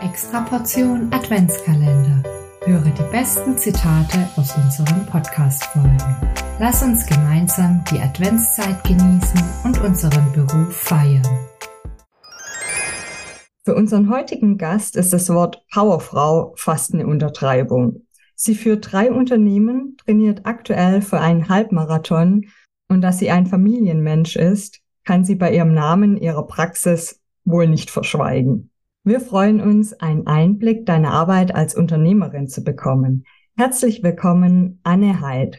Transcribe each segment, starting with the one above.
Extra Portion Adventskalender. Höre die besten Zitate aus unseren Podcast-Folgen. Lass uns gemeinsam die Adventszeit genießen und unseren Beruf feiern. Für unseren heutigen Gast ist das Wort Powerfrau fast eine Untertreibung. Sie führt drei Unternehmen, trainiert aktuell für einen Halbmarathon und dass sie ein Familienmensch ist, kann sie bei ihrem Namen ihrer Praxis wohl nicht verschweigen. Wir freuen uns, einen Einblick deiner Arbeit als Unternehmerin zu bekommen. Herzlich willkommen, Anne Heid.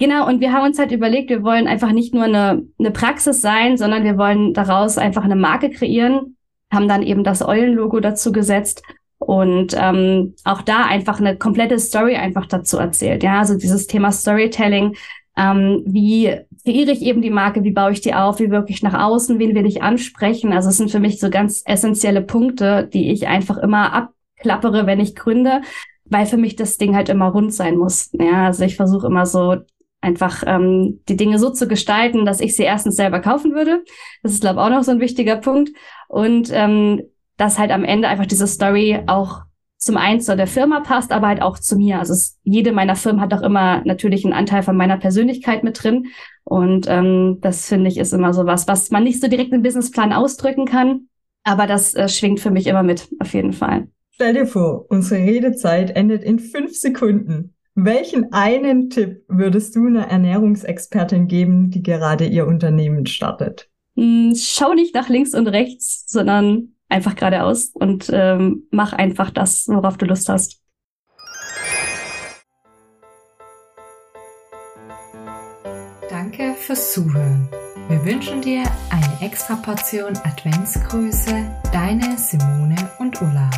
Genau, und wir haben uns halt überlegt, wir wollen einfach nicht nur eine, eine Praxis sein, sondern wir wollen daraus einfach eine Marke kreieren, haben dann eben das Eulen-Logo dazu gesetzt und ähm, auch da einfach eine komplette Story einfach dazu erzählt. Ja, also dieses Thema Storytelling ähm, wie kreiere ich eben die Marke, wie baue ich die auf, wie wirke ich nach außen, wen will ich ansprechen. Also es sind für mich so ganz essentielle Punkte, die ich einfach immer abklappere, wenn ich gründe, weil für mich das Ding halt immer rund sein muss. Ja, also ich versuche immer so einfach ähm, die Dinge so zu gestalten, dass ich sie erstens selber kaufen würde. Das ist, glaube ich, auch noch so ein wichtiger Punkt. Und ähm, dass halt am Ende einfach diese Story auch zum einen zu der Firma passt, aber halt auch zu mir. Also es, jede meiner Firmen hat auch immer natürlich einen Anteil von meiner Persönlichkeit mit drin. Und ähm, das finde ich ist immer so was, was man nicht so direkt im Businessplan ausdrücken kann. Aber das äh, schwingt für mich immer mit, auf jeden Fall. Stell dir vor, unsere Redezeit endet in fünf Sekunden. Welchen einen Tipp würdest du einer Ernährungsexpertin geben, die gerade ihr Unternehmen startet? Hm, schau nicht nach links und rechts, sondern einfach geradeaus und ähm, mach einfach das, worauf du Lust hast. Danke fürs Zuhören. Wir wünschen dir eine extra Portion Adventsgrüße, deine Simone und Ulla.